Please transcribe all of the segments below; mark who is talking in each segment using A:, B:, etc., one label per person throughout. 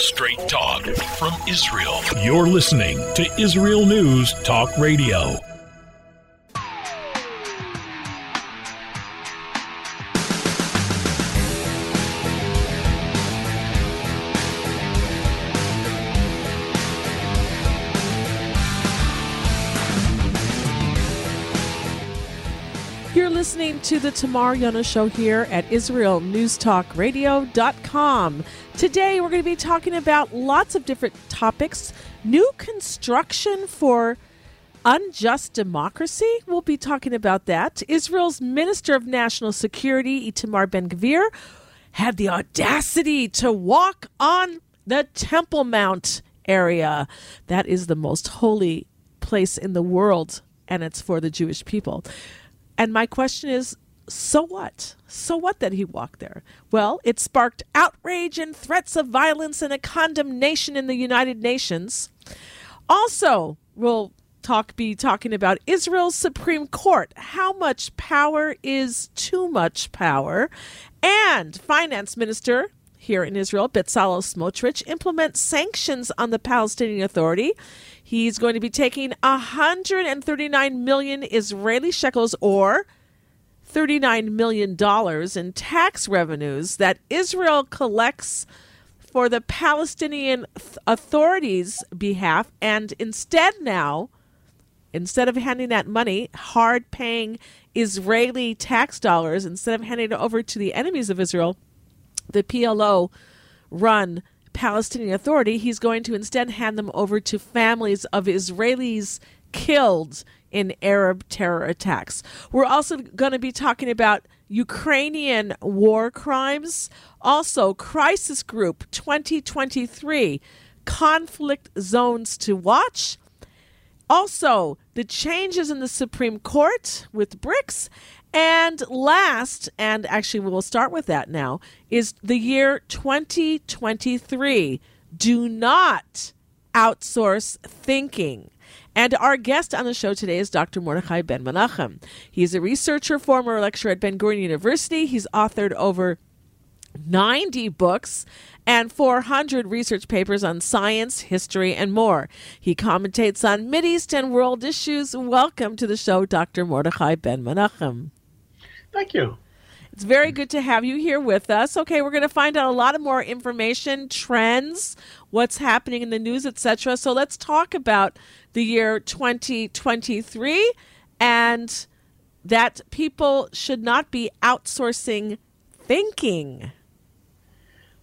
A: Straight talk from Israel. You're listening to Israel News Talk Radio.
B: You're listening to the Tamar Yona Show here at IsraelNewsTalkRadio.com. Today we're going to be talking about lots of different topics. New construction for unjust democracy. We'll be talking about that. Israel's Minister of National Security, Itamar Ben Gvir, had the audacity to walk on the Temple Mount area. That is the most holy place in the world, and it's for the Jewish people. And my question is so what? So what that he walked there? Well, it sparked outrage and threats of violence and a condemnation in the United Nations. Also, we'll talk be talking about Israel's Supreme Court. How much power is too much power? And Finance Minister here in Israel, Bezalel Smotrich, implements sanctions on the Palestinian Authority. He's going to be taking 139 million Israeli shekels or $39 million in tax revenues that Israel collects for the Palestinian Authority's behalf, and instead now, instead of handing that money, hard paying Israeli tax dollars, instead of handing it over to the enemies of Israel, the PLO run Palestinian Authority, he's going to instead hand them over to families of Israelis killed in Arab terror attacks. We're also going to be talking about Ukrainian war crimes, also Crisis Group 2023 conflict zones to watch. Also, the changes in the Supreme Court with BRICS. And last, and actually we'll start with that now, is the year 2023. Do not outsource thinking. And our guest on the show today is Dr. Mordechai Ben Menachem. He's a researcher, former lecturer at Ben Gurion University. He's authored over 90 books and 400 research papers on science, history, and more. He commentates on Mideast and world issues. Welcome to the show, Dr. Mordechai Ben Menachem.
C: Thank you.
B: It's very good to have you here with us. Okay, we're going to find out a lot of more information, trends, what's happening in the news, etc. So let's talk about the year 2023 and that people should not be outsourcing thinking.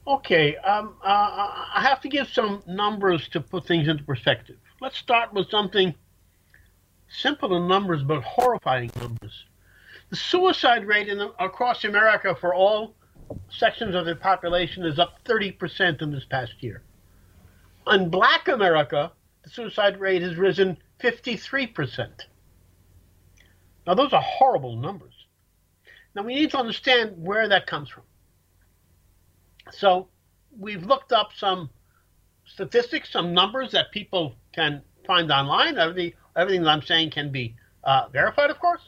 C: Okay, um, uh, I have to give some numbers to put things into perspective. Let's start with something simple in numbers but horrifying numbers. The suicide rate in the, across America for all sections of the population is up 30% in this past year. In black America, the suicide rate has risen 53%. Now, those are horrible numbers. Now, we need to understand where that comes from. So, we've looked up some statistics, some numbers that people can find online. Everything, that I'm saying can be uh, verified, of course.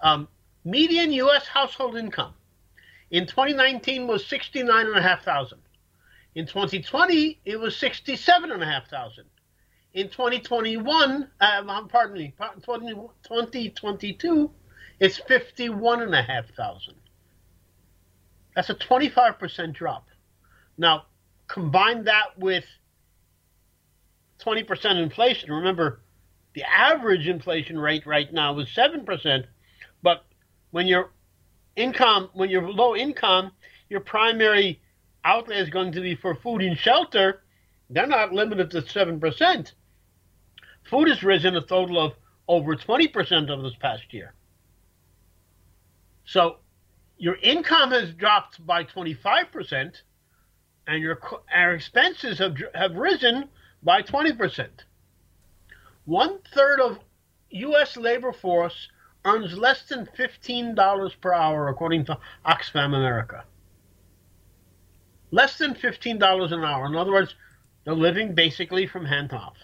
C: Um, median U.S. household income in 2019 was 69,500. In 2020, it was 67,500. In 2021, uh, pardon me, 2022, it's 51,500. That's a 25% drop. Now, combine that with 20% inflation. Remember, the average inflation rate right now is 7%, but when your income, when you're low income, your primary outlay is going to be for food and shelter. They're not limited to 7%. Food has risen a total of over 20% over this past year. So your income has dropped by 25%, and your our expenses have, have risen by 20%. One third of U.S. labor force earns less than $15 per hour, according to Oxfam America. Less than $15 an hour. In other words, they're living basically from hand to mouth.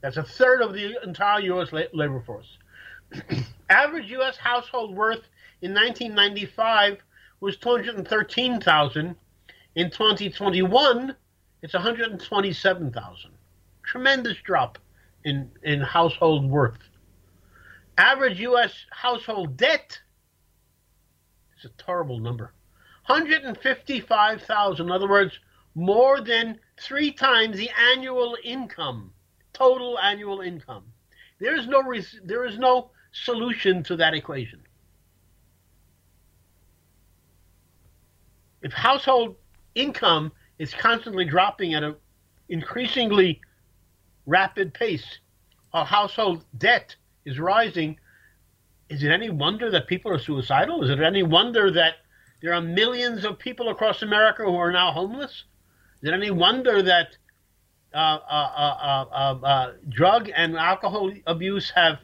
C: That's a third of the entire U.S. labor force. Average U.S. household worth in 1995 was 213,000. In 2021, it's 127,000. Tremendous drop in, in household worth. Average U.S. household debt is a terrible number. 155,000. In other words, more than three times the annual income, total annual income. There is no there is no solution to that equation. If household income is constantly dropping at an increasingly rapid pace, while household debt is rising, is it any wonder that people are suicidal? Is it any wonder that there are millions of people across America who are now homeless? Is it any wonder that uh, uh, uh, drug and alcohol abuse have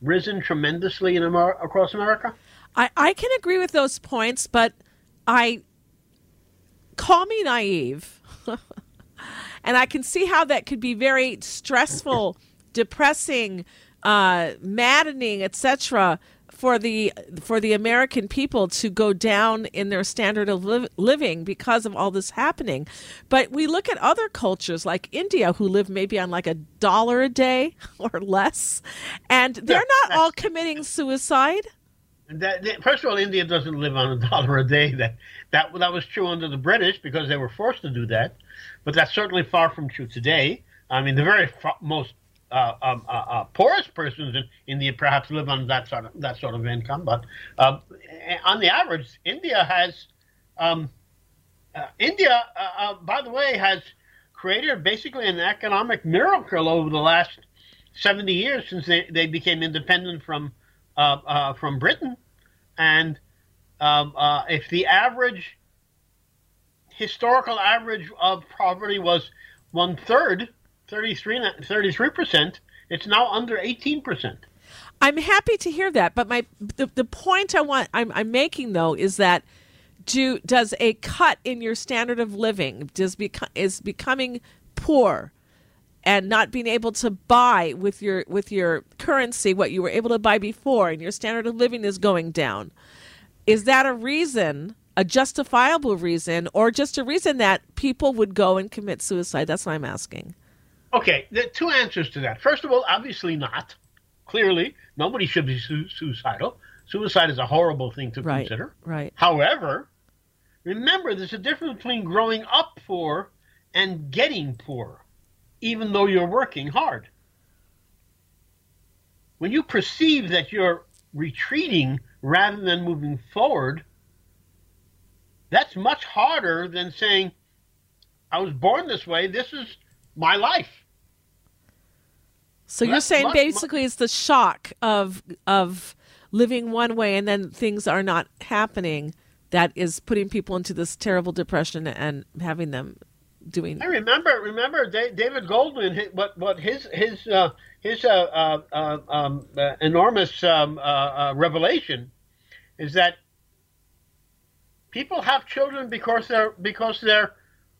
C: risen tremendously in Amer- across America?
B: I, I can agree with those points, but I call me naive. and I can see how that could be very stressful, depressing, uh, maddening, etc for the for the American people to go down in their standard of li- living because of all this happening. But we look at other cultures like India who live maybe on like a dollar a day or less, and they're not all committing suicide.
C: That, that, first of all, India doesn't live on a dollar a day. That that that was true under the British because they were forced to do that, but that's certainly far from true today. I mean, the very most uh, um, uh, uh, poorest persons in India perhaps live on that sort of that sort of income, but um, on the average, India has um, India, by the way, has created basically an economic miracle over the last seventy years since they, they became independent from from Britain, and um, if the average historical average of poverty was one third 33 percent. It's now under 18 percent.
B: I'm happy to hear that, but my the, the point I want I'm, I'm making though is that do does a cut in your standard of living does beco- is becoming poor and not being able to buy with your with your currency what you were able to buy before and your standard of living is going down is that a reason a justifiable reason or just a reason that people would go and commit suicide that's what i'm asking
C: Okay, there are two answers to that. First of all, obviously not. Clearly, nobody should be su- suicidal. Suicide is a horrible thing to
B: right,
C: consider.
B: Right.
C: However, remember there's a difference between growing up poor and getting poor, even though you're working hard. When you perceive that you're retreating rather than moving forward, that's much harder than saying, I was born this way. This is my life.
B: So you're saying basically it's the shock of of living one way and then things are not happening that is putting people into this terrible depression and having them doing.
C: I remember remember David Goldman what what his his uh, his uh, uh, uh um, uh, enormous um, uh, revelation is that people have children because they're because they're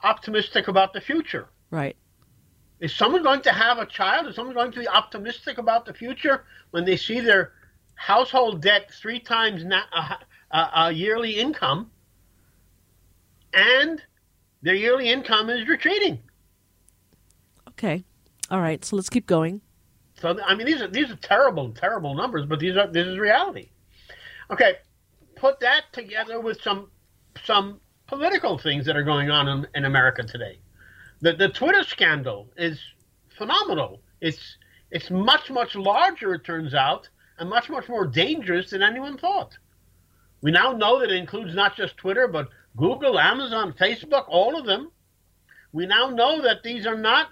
C: optimistic about the future.
B: Right.
C: Is someone going to have a child? Is someone going to be optimistic about the future when they see their household debt three times na- uh, uh, uh, yearly income and their yearly income is retreating?
B: Okay. All right. So let's keep going.
C: So I mean, these are these are terrible, terrible numbers, but these are this is reality. Okay, put that together with some some political things that are going on in, in America today. The the Twitter scandal is phenomenal. It's it's much much larger, it turns out, and much much more dangerous than anyone thought. We now know that it includes not just Twitter, but Google, Amazon, Facebook, all of them. We now know that these are not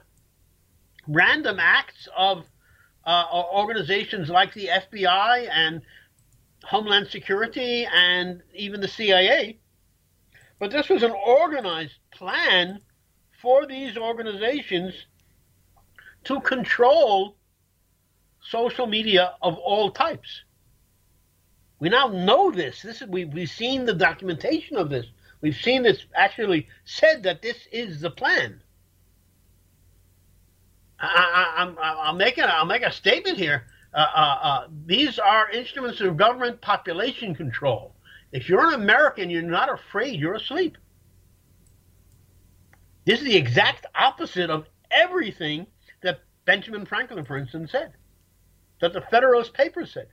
C: random acts of uh, organizations like the FBI and Homeland Security and even the CIA, but this was an organized plan for these organizations to control social media of all types. We now know this. This is, we've, we've seen the documentation of this. We've seen this actually said that this is the plan. I, will make a, I'll make a statement here. Uh, uh, uh, these are instruments of government population control. If you're an American, you're not afraid, you're asleep. This is the exact opposite of everything that Benjamin Franklin, for instance, said, that the Federalist Papers said.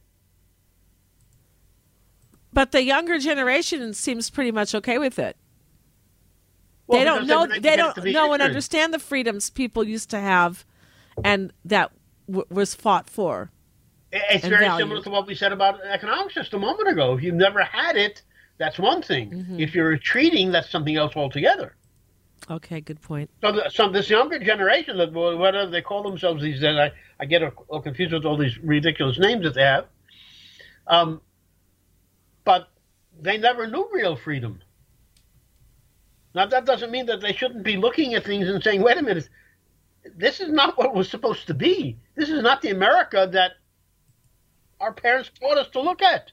B: But the younger generation seems pretty much okay with it.
C: Well,
B: they don't know.
C: they
B: They don't know and understand the freedoms people used to have, and that w- was fought for.
C: It's very
B: valued.
C: similar to what we said about economics just a moment ago. If you've never had it, that's one thing.
B: Mm-hmm.
C: If you're retreating, that's something else altogether.
B: Okay, good point.
C: So, the, so this younger generation, that whatever they call themselves these days, I, I get a, a confused with all these ridiculous names that they have. Um, but they never knew real freedom. Now that doesn't mean that they shouldn't be looking at things and saying, "Wait a minute, this is not what it was supposed to be. This is not the America that our parents taught us to look at."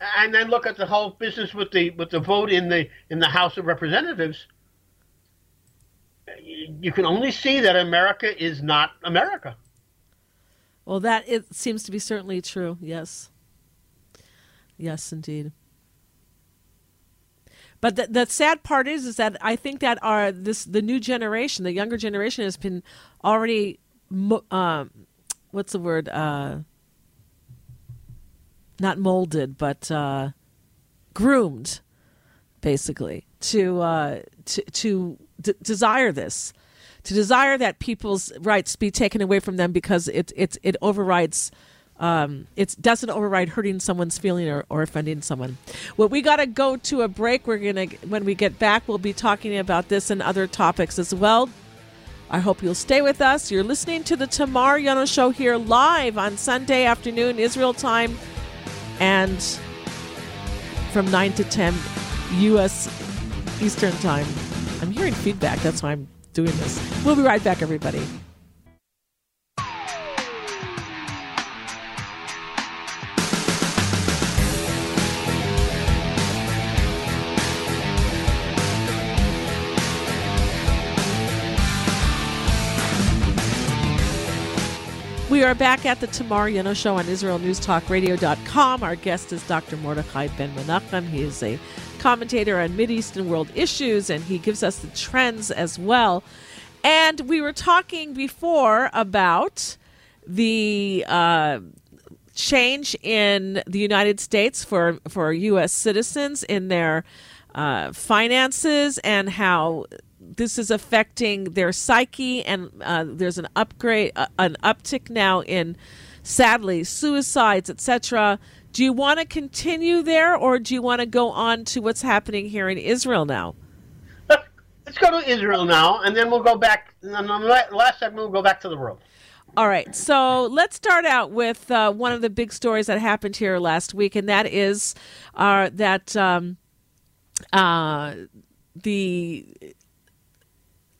C: And then look at the whole business with the with the vote in the in the House of Representatives. You can only see that America is not America.
B: Well, that it seems to be certainly true. Yes. Yes, indeed. But the, the sad part is, is that I think that our this the new generation, the younger generation, has been already, um, what's the word? Uh, not molded, but uh, groomed, basically, to uh, to to d- desire this, to desire that people's rights be taken away from them because it it it overrides. Um, it doesn't override hurting someone's feeling or, or offending someone. Well, we got to go to a break. We're gonna when we get back, we'll be talking about this and other topics as well. I hope you'll stay with us. You're listening to the Tamar Yona Show here live on Sunday afternoon, Israel time, and from 9 to 10 U.S. Eastern time. I'm hearing feedback. That's why I'm doing this. We'll be right back, everybody. We are back at the Tamar Yona Show on IsraelNewsTalkRadio.com. Our guest is Dr. Mordechai Ben Menachem. He is a commentator on Mideastern world issues, and he gives us the trends as well. And we were talking before about the uh, change in the United States for for U.S. citizens in their uh, finances and how this is affecting their psyche, and uh, there's an upgrade, uh, an uptick now in, sadly, suicides, etc. Do you want to continue there, or do you want to go on to what's happening here in Israel now?
C: Let's go to Israel now, and then we'll go back. And on the last segment, we'll go back to the world.
B: All right, so let's start out with uh, one of the big stories that happened here last week, and that is uh, that um, uh, the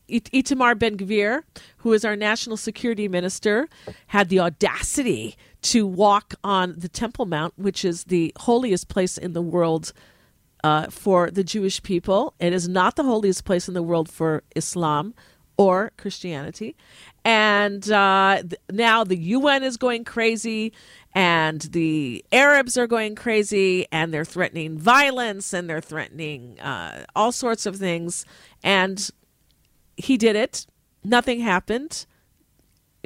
B: It- Itamar Ben Gvir, who is our national security minister, had the audacity to walk on the Temple Mount, which is the holiest place in the world uh, for the Jewish people. It is not the holiest place in the world for Islam or Christianity. And uh, th- now the UN is going crazy, and the Arabs are going crazy, and they're threatening violence, and they're threatening uh, all sorts of things. And he did it. Nothing happened,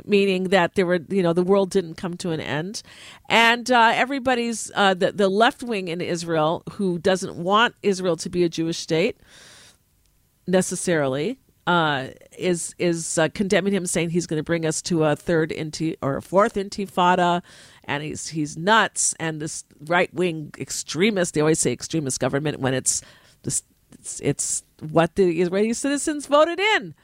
B: meaning that there were, you know, the world didn't come to an end. And uh, everybody's, uh, the, the left wing in Israel who doesn't want Israel to be a Jewish state necessarily. Uh, is is uh, condemning him, saying he's going to bring us to a third inti or a fourth intifada, and he's he's nuts. And this right wing extremist, they always say extremist government when it's this it's, it's what the Israeli citizens voted in.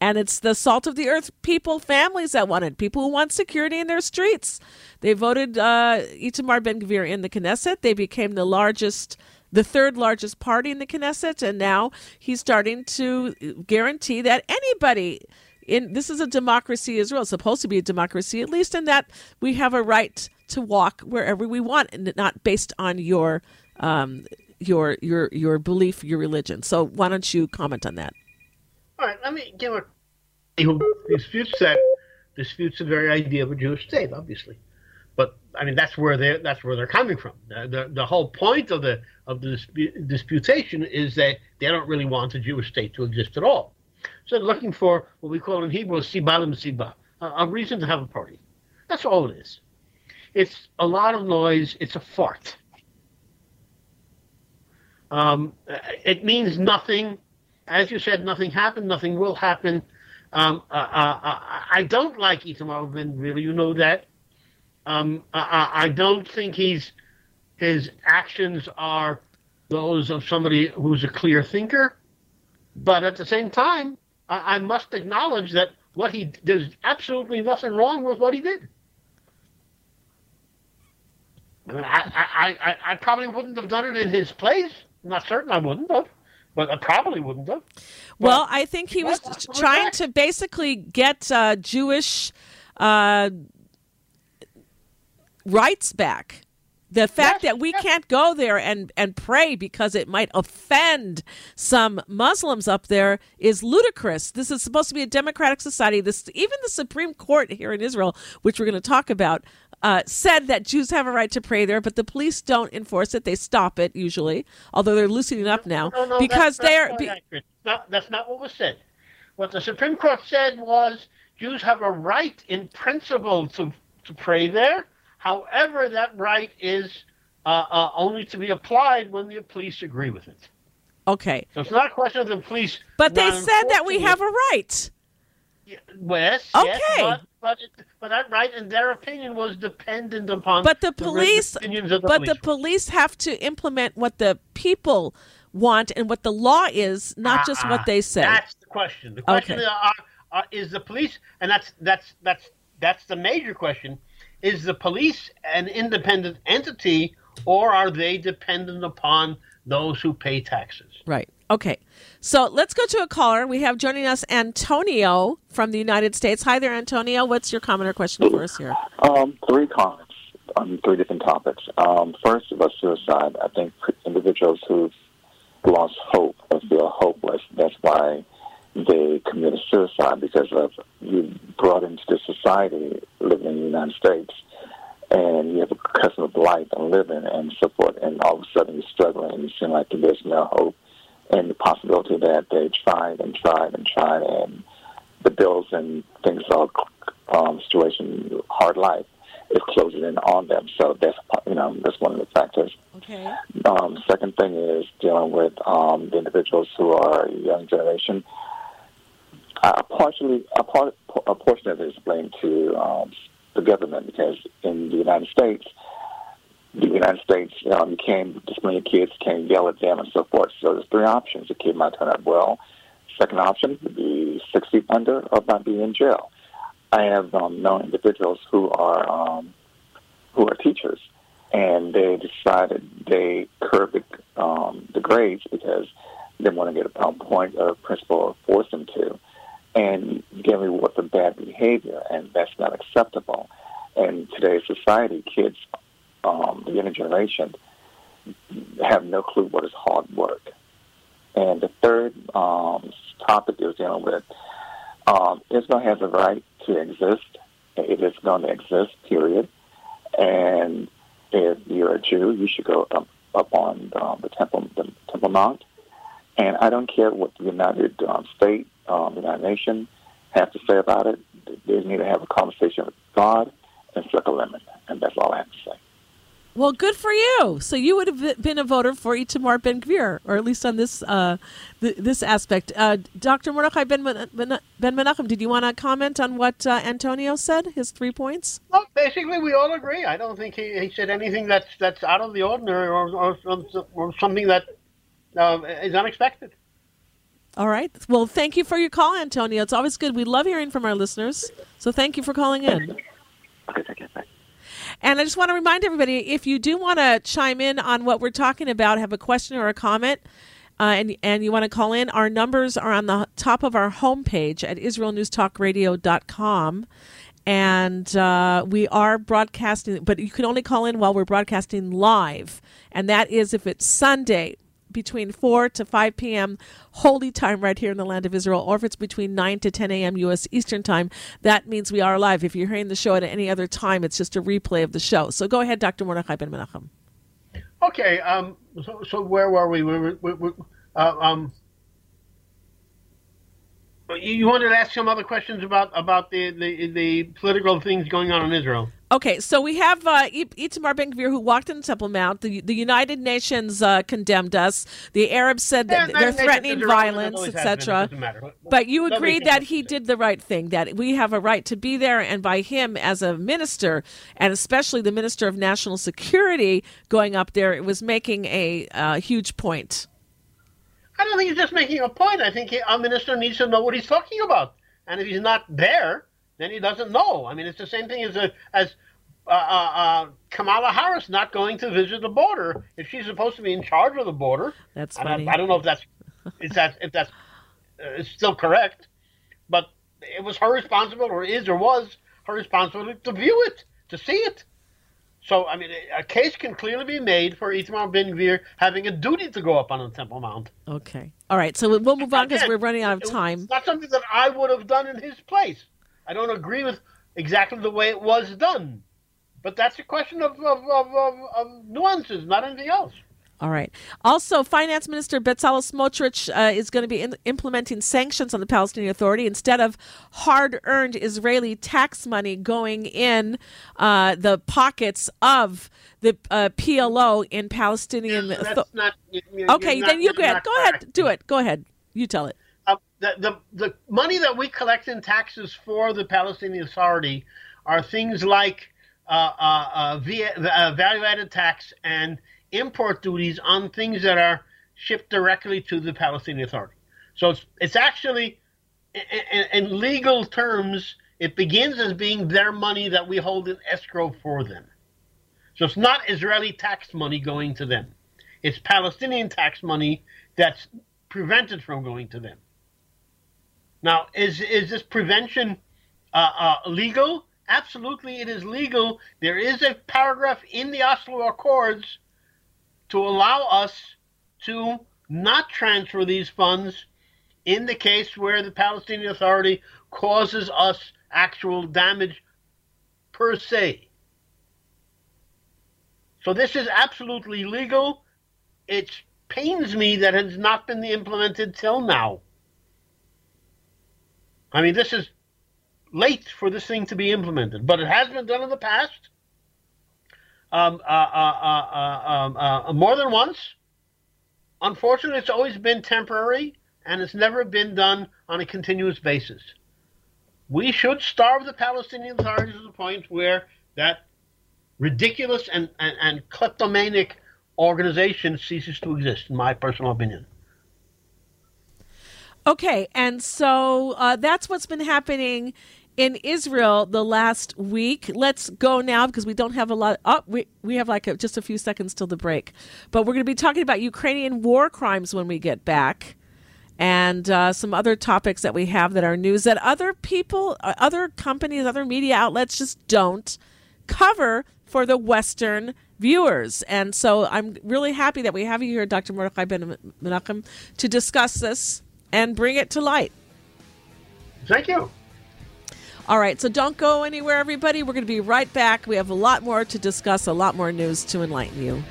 B: And it's the salt of the earth people, families that want it, people who want security in their streets. They voted uh, Itamar Ben Gvir in the Knesset. They became the largest, the third largest party in the Knesset. And now he's starting to guarantee that anybody in this is a democracy, Israel is supposed to be a democracy, at least in that we have a right to walk wherever we want and not based on your um, your your your belief, your religion. So why don't you comment on that?
C: All right, let me give a who disputes that disputes the very idea of a Jewish state, obviously. But I mean, that's where they that's where they're coming from. The, the, the whole point of the of the dispu- disputation is that they don't really want a Jewish state to exist at all. So they're looking for what we call in Hebrew siba siba, a, a reason to have a party. That's all it is. It's a lot of noise. It's a fart. Um, it means nothing. As you said, nothing happened. Nothing will happen. Um, uh, uh, uh I don't like Itamar Ben Really, You know that. Um, I, I, don't think he's his actions are those of somebody who's a clear thinker. But at the same time, I, I must acknowledge that what he there's absolutely nothing wrong with what he did. I, mean, I, I, I, probably wouldn't have done it in his place. I'm not certain I wouldn't have, but I probably wouldn't have.
B: Well, I think he was trying to basically get uh, Jewish uh, rights back. The fact yes, that we yes. can't go there and, and pray because it might offend some Muslims up there is ludicrous. This is supposed to be a democratic society. This even the Supreme Court here in Israel, which we're going to talk about, uh, said that Jews have a right to pray there, but the police don't enforce it. They stop it usually, although they're loosening up now
C: no, no,
B: because
C: they're.
B: Be-
C: not, that's not what was said. What the Supreme Court said was Jews have a right in principle to, to pray there. However, that right is uh, uh, only to be applied when the police agree with it.
B: Okay.
C: So it's not a question of the police.
B: But they said that we have a right.
C: Yes.
B: Okay.
C: Yes, but but, it, but that right, in their opinion, was dependent upon.
B: But the police,
C: the the
B: but
C: police.
B: the police have to implement what the people want and what the law is, not uh, just what ah, they say.
C: That's the question. The question okay. are, are, is the police, and that's that's that's that's the major question: is the police an independent entity, or are they dependent upon those who pay taxes?
B: Right. Okay. So let's go to a caller. We have joining us Antonio from the United States. Hi there, Antonio. What's your comment or question for us here?
D: Um, three comments on three different topics. Um, first, about suicide. I think individuals who've lost hope or feel hopeless, that's why they committed suicide because of you brought into the society living in the United States and you have a custom of life and living and so forth, and all of a sudden you're struggling and you seem like there's no hope and the possibility that they tried and tried and tried, and the bills and things are um, situation hard life is closing in on them. So that's you know that's one of the factors.
B: Okay.
D: Um, second thing is dealing with um, the individuals who are young generation. Uh, partially, a, part, a portion of it is blamed to um, the government because in the United States, the United States, you can't discipline kids, you can't yell at them, and so forth. So there's three options. The kid might turn out well. Second option would be six feet under or might be in jail. I have um, known individuals who are um, who are teachers, and they decided they curbed the, um, the grades because they want to get a point or principal or force them to, and give rewards for bad behavior, and that's not acceptable. In today's society, kids um, the younger generation have no clue what is hard work. And the third um, topic is dealing with um, Israel has a right to exist. It is going to exist, period. And if you're a Jew, you should go up, up on um, the Temple the Temple Mount. And I don't care what the United um, States, um, the United Nations have to say about it. They need to have a conversation with God and strike a limit. And that's all I have to say.
B: Well, good for you. So you would have been a voter for Itamar Ben Gvir, or at least on this uh, th- this aspect. Uh, Dr. Mordechai Ben, ben, ben Menachem, did you want to comment on what uh, Antonio said? His three points.
C: Well, basically, we all agree. I don't think he, he said anything that's that's out of the ordinary or or, or something that uh, is unexpected.
B: All right. Well, thank you for your call, Antonio. It's always good. We love hearing from our listeners. So thank you for calling in.
D: Okay, thank you.
B: And I just want to remind everybody if you do want to chime in on what we're talking about, have a question or a comment, uh, and, and you want to call in, our numbers are on the top of our homepage at israelnewstalkradio.com. And uh, we are broadcasting, but you can only call in while we're broadcasting live. And that is if it's Sunday, between 4 to 5 p.m. holy time right here in the land of Israel, or if it's between 9 to 10 a.m. U.S. Eastern time, that means we are live. If you're hearing the show at any other time, it's just a replay of the show. So go ahead, Dr. Mordechai Ben Menachem.
C: Okay. Um. So, so where were we? We were. We, we, uh, um. You wanted to ask some other questions about about the, the, the political things going on in Israel.
B: Okay, so we have uh, Itamar Ben Gvir who walked in the Temple Mount. The, the United Nations uh, condemned us. The Arabs said that
C: Yeah,
B: they're threatening violence,
C: has been, it
B: etc. But you
C: Nobody
B: agreed that he did the right thing, that we have a right to be there, and by him as a minister, and especially the Minister of National Security going up there, it was making a uh, huge point.
C: I don't think he's just making a point. I think he, our minister needs to know what he's talking about, and if he's not there, then he doesn't know. I mean, it's the same thing as a, as uh, uh, uh, Kamala Harris not going to visit the border if she's supposed to be in charge of the border.
B: That's
C: I
B: funny.
C: don't, I don't know if that's is that if that's uh, is still correct, but it was her responsibility, or is or was her responsibility to view it, to see it. So I mean, a case can clearly be made for Itamar Ben Gvir having a duty to go up on the Temple Mount.
B: Okay. All right, so we'll move on because we're running out of time.
C: It's not something that I would have done in his place. I don't agree with exactly the way it was done, but that's a question of of, of, of, of nuances, not anything else.
B: All right. Also, Finance Minister Bezalel Smotrich uh, is going to be in- implementing sanctions on the Palestinian Authority instead of hard-earned Israeli tax money going in uh, the pockets of the uh, PLO in Palestinian.
C: That's
B: Author-
C: not. you-
B: okay, then you go ahead. Go ahead. Do it. Go ahead. You tell it.
C: The, the the money that we collect in taxes for the Palestinian Authority are things like uh, uh, uh, via, uh, value-added tax and import duties on things that are shipped directly to the Palestinian Authority. So it's it's actually, in, in legal terms, it begins as being their money that we hold in escrow for them. So it's not Israeli tax money going to them. It's Palestinian tax money that's prevented from going to them. Now, is is this prevention uh, uh, legal? Absolutely, it is legal. There is a paragraph in the Oslo Accords to allow us to not transfer these funds in the case where the Palestinian Authority causes us actual damage per se. So this is absolutely legal. It pains me that it has not been implemented till now. I mean, this is late for this thing to be implemented, but it has been done in the past. Um, uh, uh, uh, uh, um, uh, more than once. Unfortunately, it's always been temporary, and it's never been done on a continuous basis. We should starve the Palestinian Authority to the point where that ridiculous and, and, and kleptomaniac organization ceases to exist, in my personal opinion.
B: Okay, and so uh, that's what's been happening in Israel the last week. Let's go now because we don't have a lot. Oh, we we have like a, just a few seconds till the break, but we're going to be talking about Ukrainian war crimes when we get back, and uh, some other topics that we have that are news that other people, uh, other companies, other media outlets just don't cover for the Western viewers. And so I'm really happy that we have you here, Dr. Mordechai Ben Menachem, to discuss this and bring it to light.
C: Thank you.
B: All right, so don't go anywhere, everybody. We're going to be right back. We have a lot more to discuss, a lot more news to enlighten you.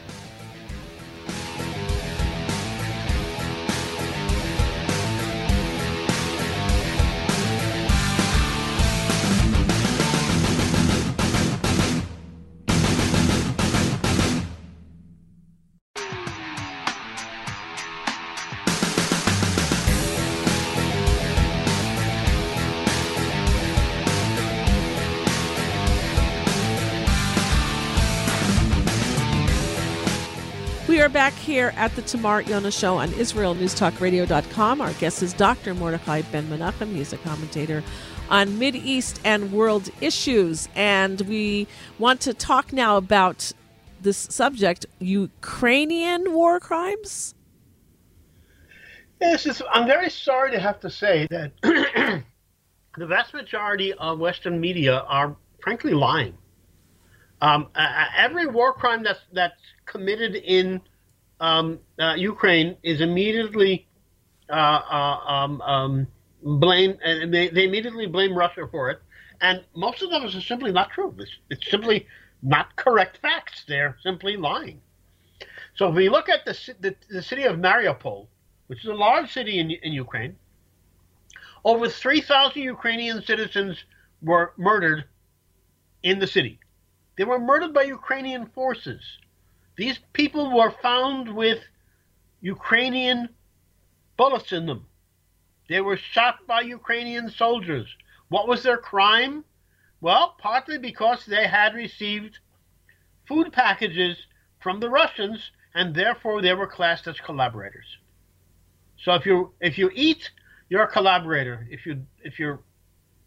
B: Back here at the Tamar Yona Show on IsraelNewsTalkRadio.com. Our guest is Dr. Mordechai Ben Menachem. He's a commentator on Mid East and world issues. And we want to talk now about this subject Ukrainian war crimes.
C: Yes, it's, I'm very sorry to have to say that the vast majority of Western media are frankly lying. Um, uh, every war crime that's that's committed in um, uh, Ukraine is immediately uh, uh, um, um, blamed, and they, they immediately blame Russia for it. And most of those are simply not true. It's, it's simply not correct facts. They're simply lying. So if we look at the, the, the city of Mariupol, which is a large city in, in Ukraine, over 3,000 Ukrainian citizens were murdered in the city. They were murdered by Ukrainian forces. These people were found with Ukrainian bullets in them. They were shot by Ukrainian soldiers. What was their crime? Well, partly because they had received food packages from the Russians and therefore they were classed as collaborators. So if you if you eat, you're a collaborator. If you if you're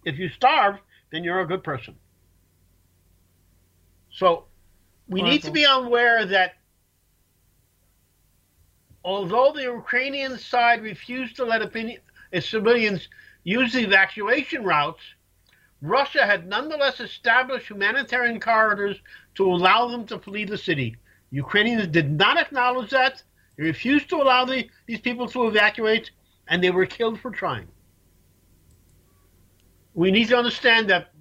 C: if you starve, then you're a good person. So we need to be aware that although the Ukrainian side refused to let opinion, uh, civilians use the evacuation routes, Russia had nonetheless established humanitarian corridors to allow them to flee the city. Ukrainians did not acknowledge that. They refused to allow the, these people to evacuate, and they were killed for trying. We need to understand that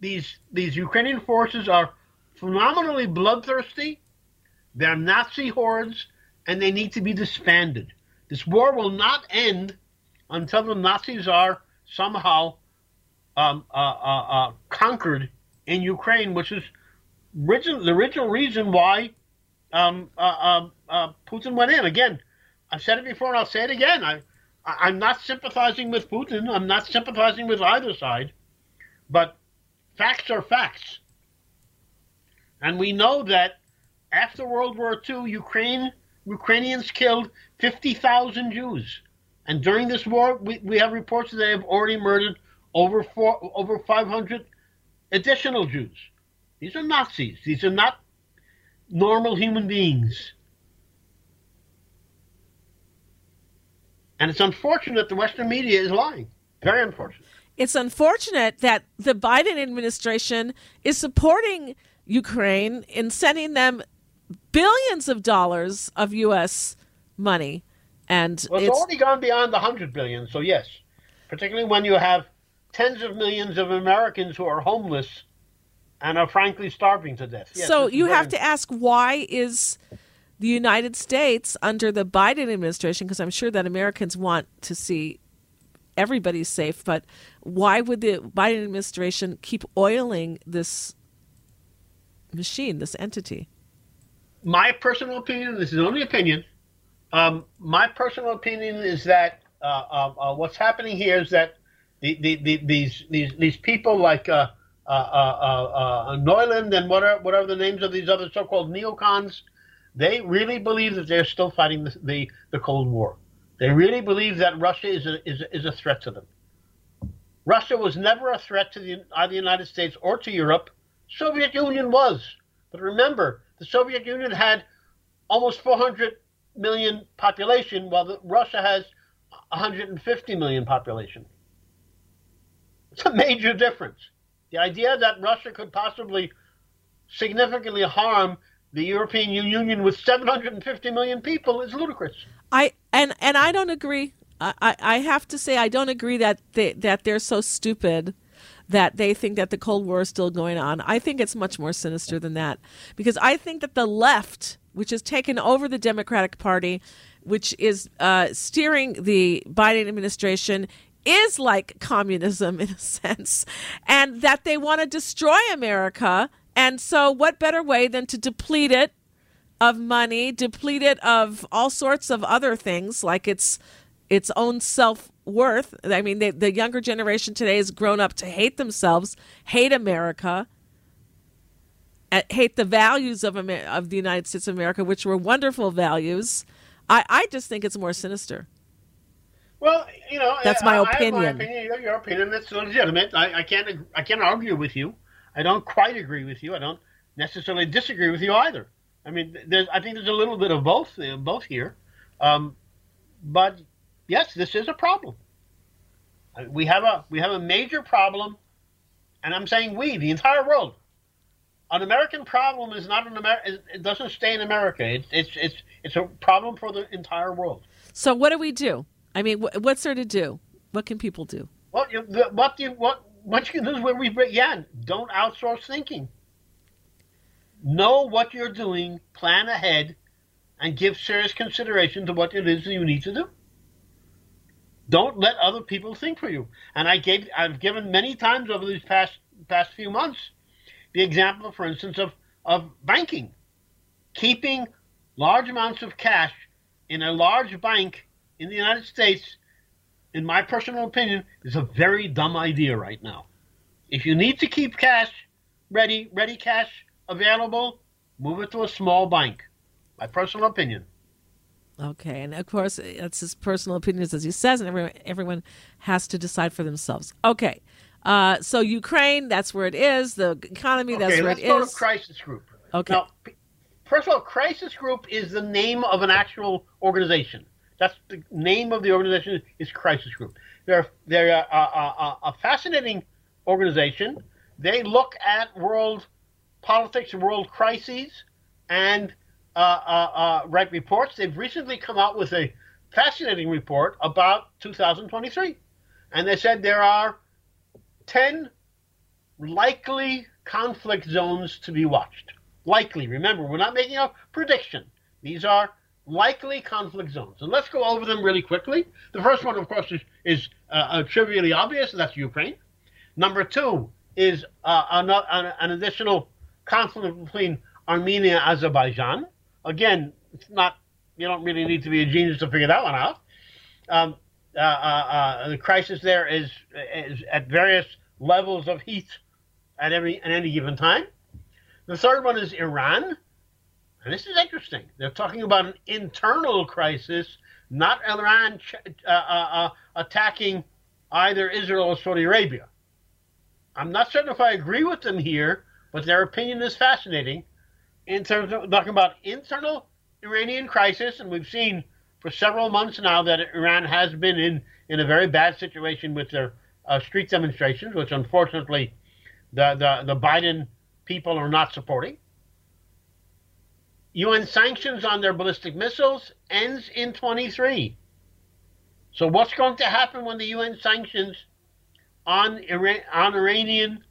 C: these these Ukrainian forces are phenomenally bloodthirsty. They're Nazi hordes, and they need to be disbanded. This war will not end until the Nazis are somehow um, uh, uh, uh, conquered in Ukraine, which is the original reason why um, uh, um, uh, Putin went in. Again, I've said it before and I'll say it again. I, I'm not sympathizing with Putin. I'm not sympathizing with either side. But facts are facts. And we know that after World War II, Ukraine Ukrainians killed 50,000 Jews. And during this war, we, we have reports that they have already murdered over four, over 500 additional Jews. These are Nazis. These are not normal human beings. And it's unfortunate the Western media is lying. Very unfortunate.
B: It's unfortunate that the Biden administration is supporting Ukraine in sending them billions of dollars of U.S. money. And
C: well, it's, it's already gone beyond the 100 billion, so yes. Particularly when you have tens of millions of Americans who are homeless and are frankly starving to death.
B: Yes, so you have to ask why is the United States under the Biden administration because I'm sure that Americans want to see everybody safe, but why would the Biden administration keep oiling this machine, this entity?
C: My personal opinion, this is only opinion. Um, my personal opinion is that uh, uh, uh, what's happening here is that the, the, the, these, these, these people like uh, uh, uh, Nuland and whatever, whatever the names of these other so-called neocons, they really believe that they're still fighting the, the, the Cold War. They really believe that Russia is a, is is a threat to them. Russia was never a threat to the, either the United States or to Europe. Soviet Union was. But remember, the Soviet Union had almost 400 million population, while the, Russia has 150 million population. It's a major difference. The idea that Russia could possibly significantly harm the European Union with 750 million people is ludicrous.
B: I and and I don't agree. I, I have to say I don't agree that they, that they're so stupid that they think that the Cold War is still going on. I think it's much more sinister than that because I think that the left, which has taken over the Democratic Party, which is uh, steering the Biden administration, is like communism in a sense, and that they want to destroy America. And so, what better way than to deplete it of money, deplete it of all sorts of other things, like its its own self worth. I mean, they, the younger generation today has grown up to hate themselves, hate America, hate the values of Amer- of the United States of America, which were wonderful values. I, I just think it's more sinister.
C: Well, you know,
B: that's my I, opinion.
C: I my opinion. Your opinion that's legitimate. I, I can't I can't argue with you. I don't quite agree with you. I don't necessarily disagree with you either. I mean, there's I think there's a little bit of both uh, both here, um, but yes, this is a problem. Uh, we have a we have a major problem, and I'm saying we, the entire world. An American problem is not an America. It doesn't stay in America. It's it's it's it's a problem for the entire world.
B: So what do we do? I mean, what's there to do? What can people do?
C: Well, you, what you what what you can do is where we began. Don't outsource thinking. Know what you're doing. Plan ahead, and give serious consideration to what it is that you need to do. Don't let other people think for you. And I gave I've given many times over these past past few months the example, for instance, of, of banking. Keeping large amounts of cash in a large bank in the United States, in my personal opinion, is a very dumb idea right now. If you need to keep cash ready, ready cash available, move it to a small bank. My personal opinion.
B: Okay, and of course, that's his personal opinions, as he says, and everyone, everyone has to decide for themselves. Okay, uh, so Ukraine, that's where it is. The economy,
C: okay,
B: that's where
C: let's
B: it
C: go
B: is.
C: To crisis group.
B: Okay.
C: Now, first of all, crisis group is the name of an actual organization. That's the name of the organization is crisis group. They're they're a, a, a fascinating organization. They look at world politics and world crises and write reports. They've recently come out with a fascinating report about 2023. And they said there are 10 likely conflict zones to be watched. Likely. Remember, we're not making a prediction. These are likely conflict zones. And let's go over them really quickly. The first one, of course, is, is uh, trivially obvious, and that's Ukraine. Number two is uh, an, an additional conflict between Armenia and Azerbaijan. Again, it's not you don't really need to be a genius to figure that one out. Um, uh, uh, uh, the crisis there is, is at various levels of heat at every at any given time. The third one is Iran, and this is interesting. They're talking about an internal crisis, not Iran ch- uh, uh, uh, attacking either Israel or Saudi Arabia. I'm not certain if I agree with them here, but their opinion is fascinating in terms of talking about internal Iranian crisis, and we've seen for several months now that Iran has been in, in a very bad situation with their uh, street demonstrations, which unfortunately the, the, the Biden people are not supporting. UN sanctions on their ballistic missiles ends in 23. So what's going to happen when the UN sanctions on Iran, on Iranian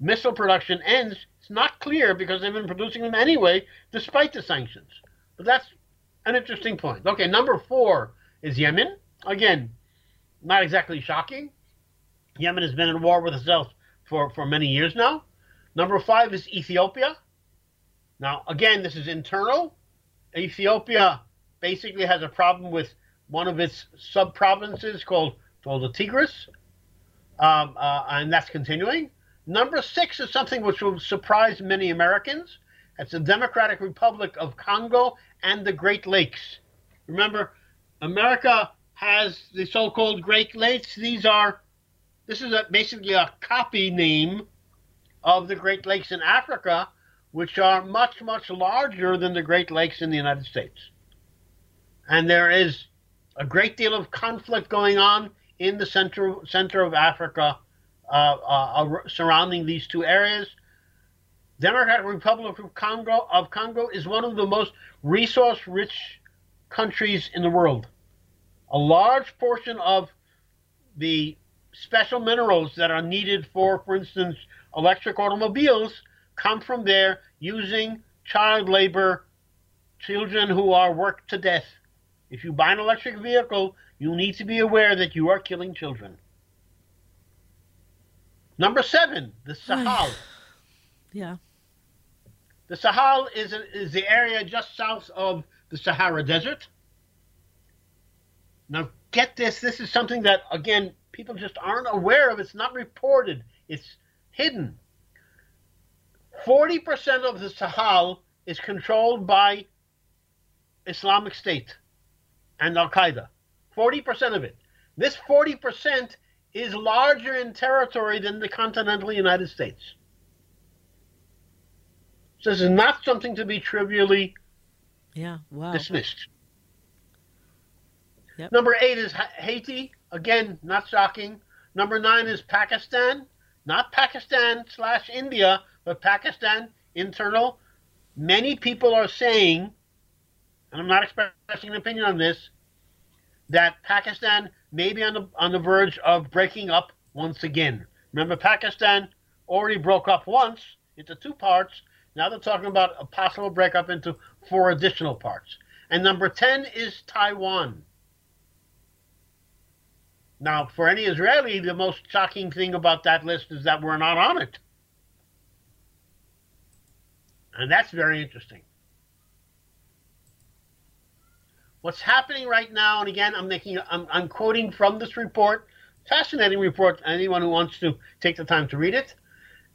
C: missile production ends? It's not clear because they've been producing them anyway, despite the sanctions. But that's an interesting point. Okay, number four is Yemen. Again, not exactly shocking. Yemen has been in war with itself for, for many years now. Number five is Ethiopia. Now, again, this is internal. Ethiopia basically has a problem with one of its sub provinces called, called the Tigris, um, uh, and that's continuing. Number six is something which will surprise many Americans. It's the Democratic Republic of Congo and the Great Lakes. Remember, America has the so-called Great Lakes. These are, this is a, basically a copy name of the Great Lakes in Africa, which are much, much larger than the Great Lakes in the United States. And there is a great deal of conflict going on in the center, center of Africa Uh, uh, uh, surrounding these two areas. Democratic Republic of Congo of Congo is one of the most resource-rich countries in the world. A large portion of the special minerals that are needed for, for instance, electric automobiles come from there using child labor, children who are worked to death. If you buy an electric vehicle, you need to be aware that you are killing children. Number seven, the Sahel.
B: yeah.
C: The Sahel is, a, is the area just south of the Sahara Desert. Now, get this this is something that, again, people just aren't aware of. It's not reported, it's hidden. 40% of the Sahel is controlled by Islamic State and Al Qaeda. 40% of it. This 40% is larger in territory than the continental United States. So this is not something to be trivially
B: yeah, wow.
C: dismissed.
B: Yep.
C: Number eight is Haiti. Again, not shocking. Number nine is Pakistan. Not Pakistan slash India, but Pakistan internal. Many people are saying, and I'm not expressing an opinion on this, that Pakistan may be on the on the verge of breaking up once again. Remember, Pakistan already broke up once into two parts. Now they're talking about a possible breakup into four additional parts. And number 10 is Taiwan. Now, for any Israeli, the most shocking thing about that list is that we're not on it. And that's very interesting. What's happening right now, and again, I'm making, I'm, I'm quoting from this report, fascinating report. Anyone who wants to take the time to read it.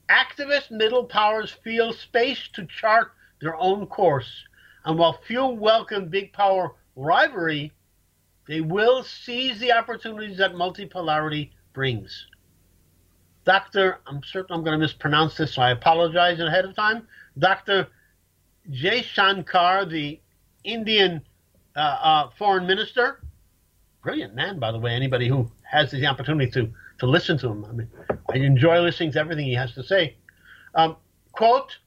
C: Activist middle powers feel space to chart their own course, and while few welcome big power rivalry, they will seize the opportunities that multipolarity brings. Dr. I'm certain I'm going to mispronounce this, so I apologize ahead of time. Dr. Jaishankar, the Indian uh, uh, foreign minister, brilliant man, by the way. Anybody who has the opportunity to to listen to him, I mean, I enjoy listening to everything he has to say. Um, quote: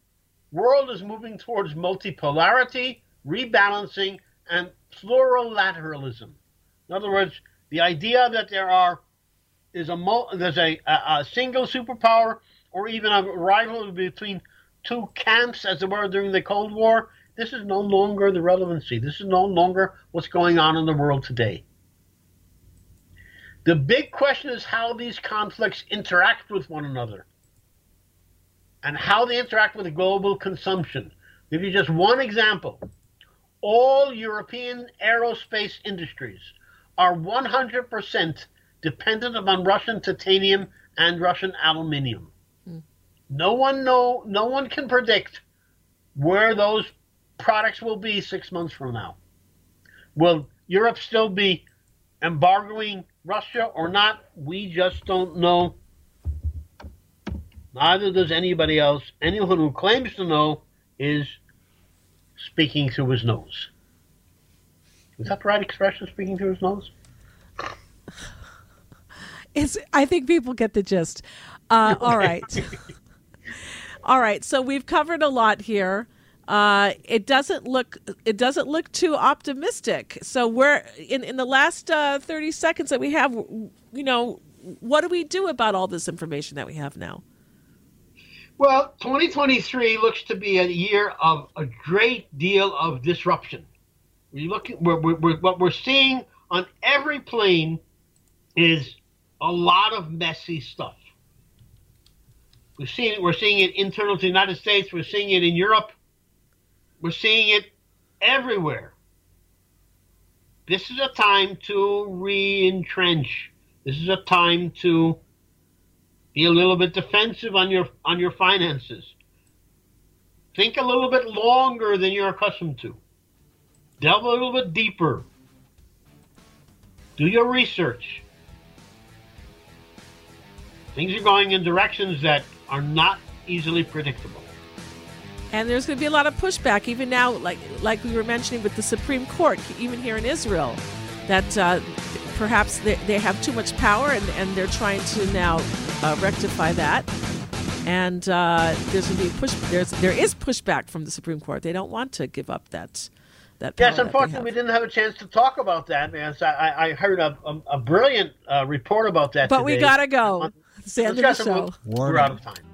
C: "World is moving towards multipolarity, rebalancing, and plurilateralism." In other words, the idea that there are is a there's a, a, a single superpower or even a rivalry between two camps, as it were, during the Cold War. This is no longer the relevancy. This is no longer what's going on in the world today. The big question is how these conflicts interact with one another and how they interact with global consumption. I'll give you just one example. All European aerospace industries are 100% dependent upon Russian titanium and Russian aluminium. Hmm. No one know no one can predict where those products will be 6 months from now. Will Europe still be embargoing Russia or not? We just don't know. Neither does anybody else. Anyone who claims to know is speaking through his nose. Is that the right expression, speaking through his nose?
B: It's, I think people get the gist. Uh, all right. all right. So we've covered a lot here. Uh, it doesn't look it doesn't look too optimistic. So we're in in the last uh, thirty seconds that we have. You know, what do we do about all this information that we have now?
C: Well, 2023 looks to be a year of a great deal of disruption. We look at we're, we're, what we're seeing on every plane is a lot of messy stuff. We're seeing it. We're seeing it internal to the United States. We're seeing it in Europe. We're seeing it everywhere. This is a time to re-entrench. This is a time to be a little bit defensive on your on your finances. Think a little bit longer than you're accustomed to. Delve a little bit deeper. Do your research. Things are going in directions that are not easily predictable.
B: And there's going to be a lot of pushback, even now, like like we were mentioning with the Supreme Court, even here in Israel, that uh, perhaps they, they have too much power and, and they're trying to now uh, rectify that. And uh, there's going to be push. There's there is pushback from the Supreme Court. They don't want to give up that that
C: yes, unfortunately, we didn't have a chance to talk about that, man. So I, I heard a, a, a brilliant uh, report about that.
B: But
C: today.
B: we gotta go. The end the show.
C: We're out of time.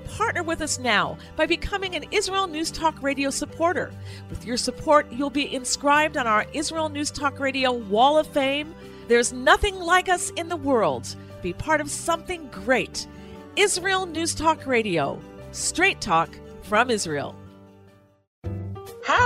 E: partner with us now by becoming an Israel News Talk Radio supporter. With your support, you'll be inscribed on our Israel News Talk Radio Wall of Fame. There's nothing like us in the world. Be part of something great. Israel News Talk Radio. Straight talk from Israel.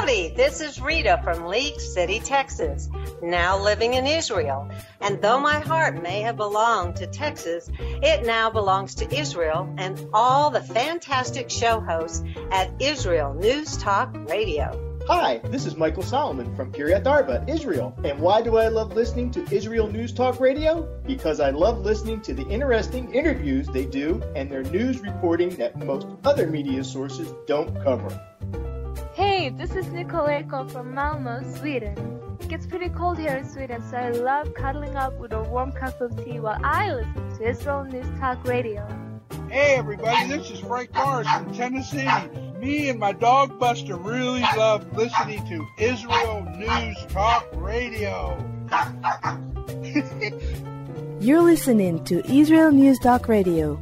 F: Howdy, this is Rita from League City, Texas, now living in Israel. And though my heart may have belonged to Texas, it now belongs to Israel and all the fantastic show hosts at Israel News Talk Radio.
G: Hi, this is Michael Solomon from Kiryat Arba, Israel. And why do I love listening to Israel News Talk Radio? Because I love listening to the interesting interviews they do and their news reporting that most other media sources don't cover.
H: Hey, this is Nicoleko from Malmo, Sweden. It gets pretty cold here in Sweden, so I love cuddling up with a warm cup of tea while I listen to Israel News Talk Radio.
I: Hey everybody, this is Frank Morris from Tennessee. Me and my dog Buster really love listening to Israel News Talk Radio.
J: You're listening to Israel News Talk Radio.